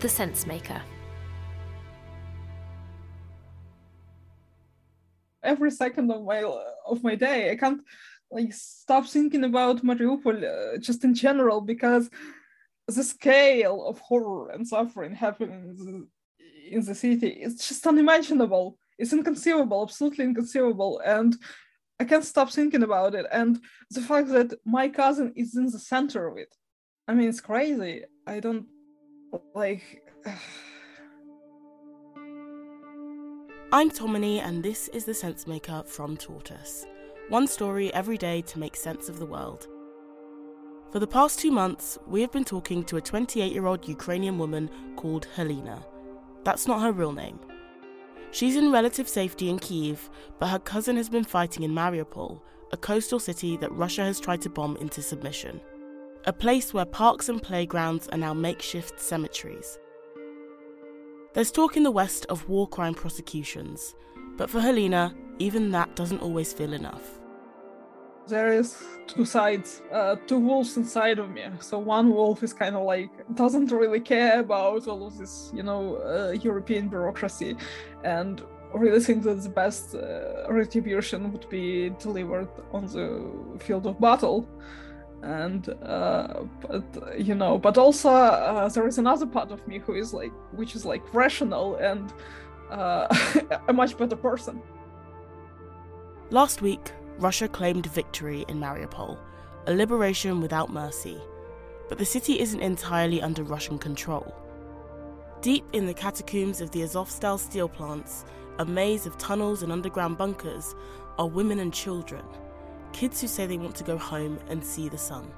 The Sense Maker. every second of my of my day. I can't like stop thinking about Mariupol uh, just in general because the scale of horror and suffering happening in the, in the city is just unimaginable. It's inconceivable, absolutely inconceivable, and I can't stop thinking about it. And the fact that my cousin is in the center of it, I mean, it's crazy. I don't like. I'm Tomini, and this is the Sensemaker from Tortoise. One story every day to make sense of the world. For the past two months, we have been talking to a 28 year old Ukrainian woman called Helena. That's not her real name. She's in relative safety in Kiev, but her cousin has been fighting in Mariupol, a coastal city that Russia has tried to bomb into submission. A place where parks and playgrounds are now makeshift cemeteries. There's talk in the West of war crime prosecutions, but for Helena, even that doesn't always feel enough. There is two sides, uh, two wolves inside of me. So one wolf is kind of like doesn't really care about all of this, you know, uh, European bureaucracy, and really think that the best uh, retribution would be delivered on the field of battle and uh, but you know but also uh, there is another part of me who is like which is like rational and uh, a much better person. Last week russia claimed victory in mariupol a liberation without mercy. But the city isn't entirely under russian control. Deep in the catacombs of the azovstal steel plants a maze of tunnels and underground bunkers are women and children kids who say they want to go home and see the sun.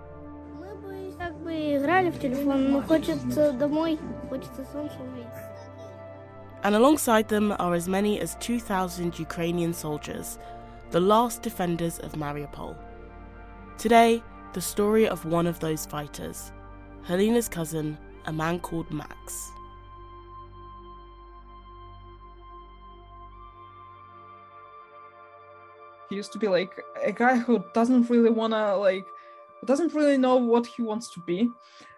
And alongside them are as many as 2,000 Ukrainian soldiers, the last defenders of Mariupol. Today, the story of one of those fighters, Helena's cousin, a man called Max. He used to be like a guy who doesn't really want to like doesn't really know what he wants to be.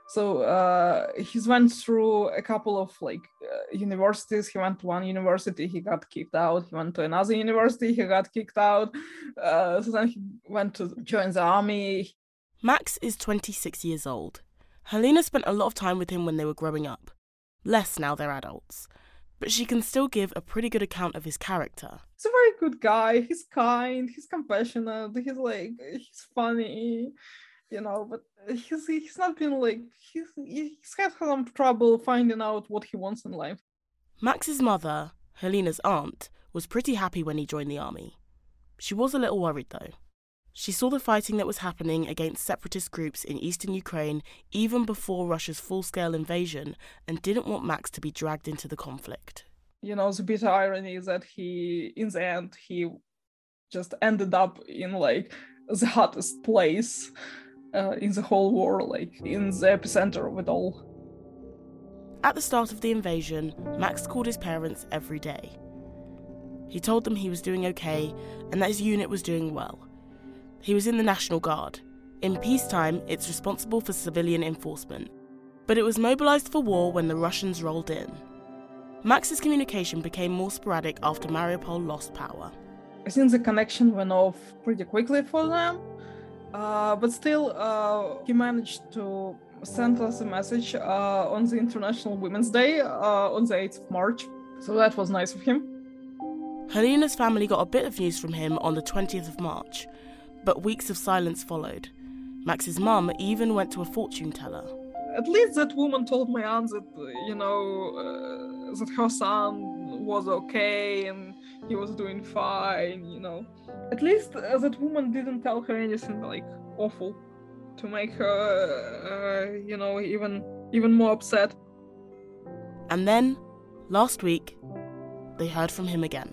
So uh, he's went through a couple of like uh, universities. He went to one university he got kicked out. He went to another university he got kicked out. Uh, so then he went to join the army. Max is 26 years old. Helena spent a lot of time with him when they were growing up. Less now they're adults but she can still give a pretty good account of his character. He's a very good guy. He's kind. He's compassionate. He's like he's funny, you know. But he's he's not been like he's he's had some trouble finding out what he wants in life. Max's mother, Helena's aunt, was pretty happy when he joined the army. She was a little worried though. She saw the fighting that was happening against separatist groups in eastern Ukraine even before Russia's full scale invasion and didn't want Max to be dragged into the conflict. You know, the bitter irony is that he, in the end, he just ended up in like the hottest place uh, in the whole war, like in the epicenter of it all. At the start of the invasion, Max called his parents every day. He told them he was doing okay and that his unit was doing well he was in the National Guard. In peacetime, it's responsible for civilian enforcement. But it was mobilised for war when the Russians rolled in. Max's communication became more sporadic after Mariupol lost power. I think the connection went off pretty quickly for them, uh, but still, uh, he managed to send us a message uh, on the International Women's Day uh, on the 8th of March. So that was nice of him. Helena's family got a bit of news from him on the 20th of March, but weeks of silence followed. Max's mum even went to a fortune teller. At least that woman told my aunt that, you know, uh, that her son was okay and he was doing fine, you know. At least uh, that woman didn't tell her anything like awful to make her, uh, you know, even even more upset. And then, last week, they heard from him again.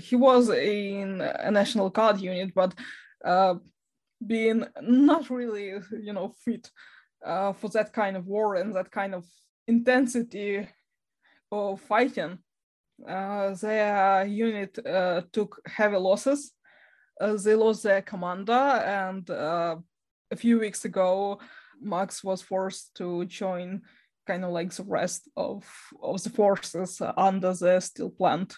He was in a National Guard unit, but uh, being not really, you know, fit uh, for that kind of war and that kind of intensity of fighting. Uh, their unit uh, took heavy losses uh, they lost their commander, and uh, a few weeks ago, Max was forced to join kind of like the rest of, of the forces under the steel plant.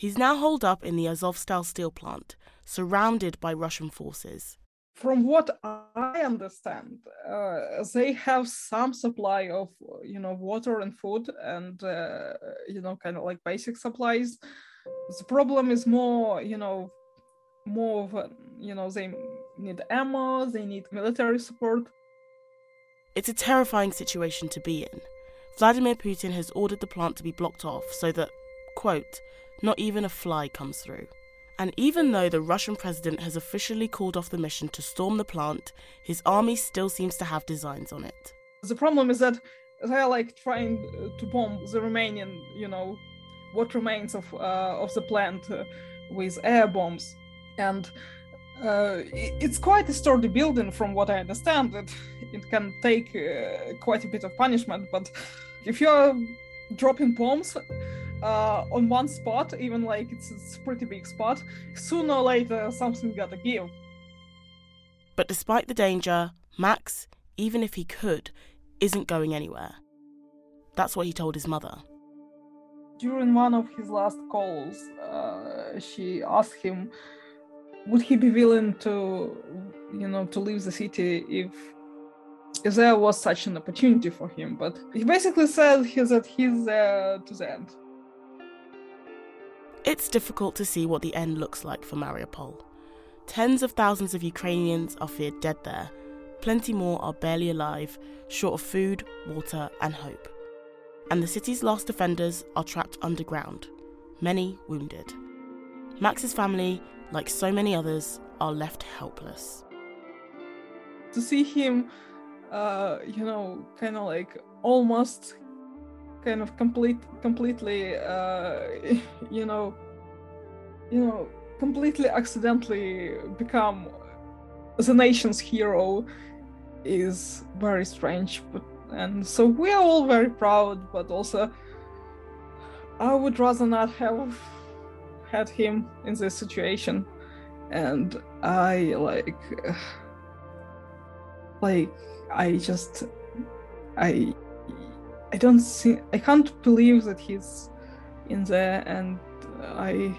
He's now holed up in the Azovstal steel plant, surrounded by Russian forces. From what I understand, uh, they have some supply of, you know, water and food, and uh, you know, kind of like basic supplies. The problem is more, you know, more of a, you know they need ammo they need military support it's a terrifying situation to be in vladimir putin has ordered the plant to be blocked off so that quote not even a fly comes through. And even though the russian president has officially called off the mission to storm the plant his army still seems to have designs on it. The problem is that they're like trying to bomb the Romanian, you know what remains of uh, of the plant uh, with air bombs. And uh, it's quite a sturdy building from what I understand. It, it can take uh, quite a bit of punishment, but if you're dropping bombs uh, on one spot, even like it's, it's a pretty big spot, sooner or later something gotta give. But despite the danger, Max, even if he could, isn't going anywhere. That's what he told his mother. During one of his last calls, uh, she asked him would he be willing to you know to leave the city if if there was such an opportunity for him but he basically said he, that he's there to the end it's difficult to see what the end looks like for mariupol. Tens of thousands of ukrainians are feared dead there. Plenty more are barely alive short of food water and hope. And the city's last defenders are trapped underground many wounded. Max's family like so many others, are left helpless. To see him, uh, you know, kind of like almost kind of complete completely uh, you know you know completely accidentally become the nation's hero is very strange but and so we are all very proud but also i would rather not have had him in this situation. And i like like i just i i don't see i can't believe that he's in there and i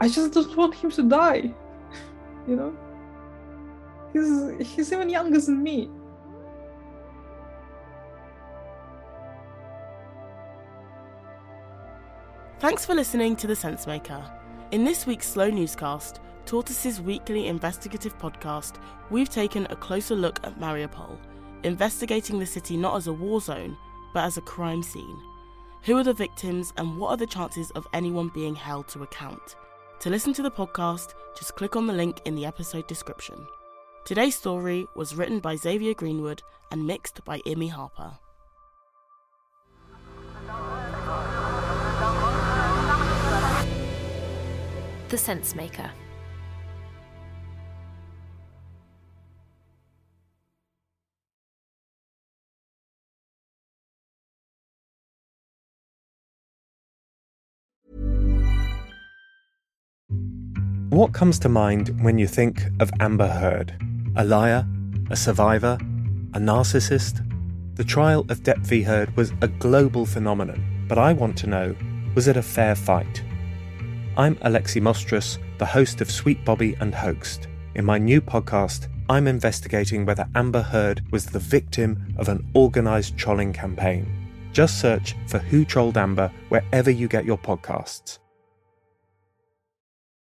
i just don't want him to die you know? He's he's even younger than me. Thanks for listening to The Sensemaker. In this week's Slow Newscast, Tortoise's weekly investigative podcast, we've taken a closer look at Mariupol, investigating the city not as a war zone, but as a crime scene. Who are the victims and what are the chances of anyone being held to account? To listen to the podcast, just click on the link in the episode description. Today's story was written by Xavier Greenwood and mixed by Imi Harper. The Sense Maker. What comes to mind when you think of Amber Heard? A liar? A survivor? A narcissist? The trial of Depp v. Heard was a global phenomenon, but I want to know was it a fair fight? I'm Alexi Mostrous, the host of Sweet Bobby and Hoaxed. In my new podcast, I'm investigating whether Amber Heard was the victim of an organised trolling campaign. Just search for Who Trolled Amber wherever you get your podcasts.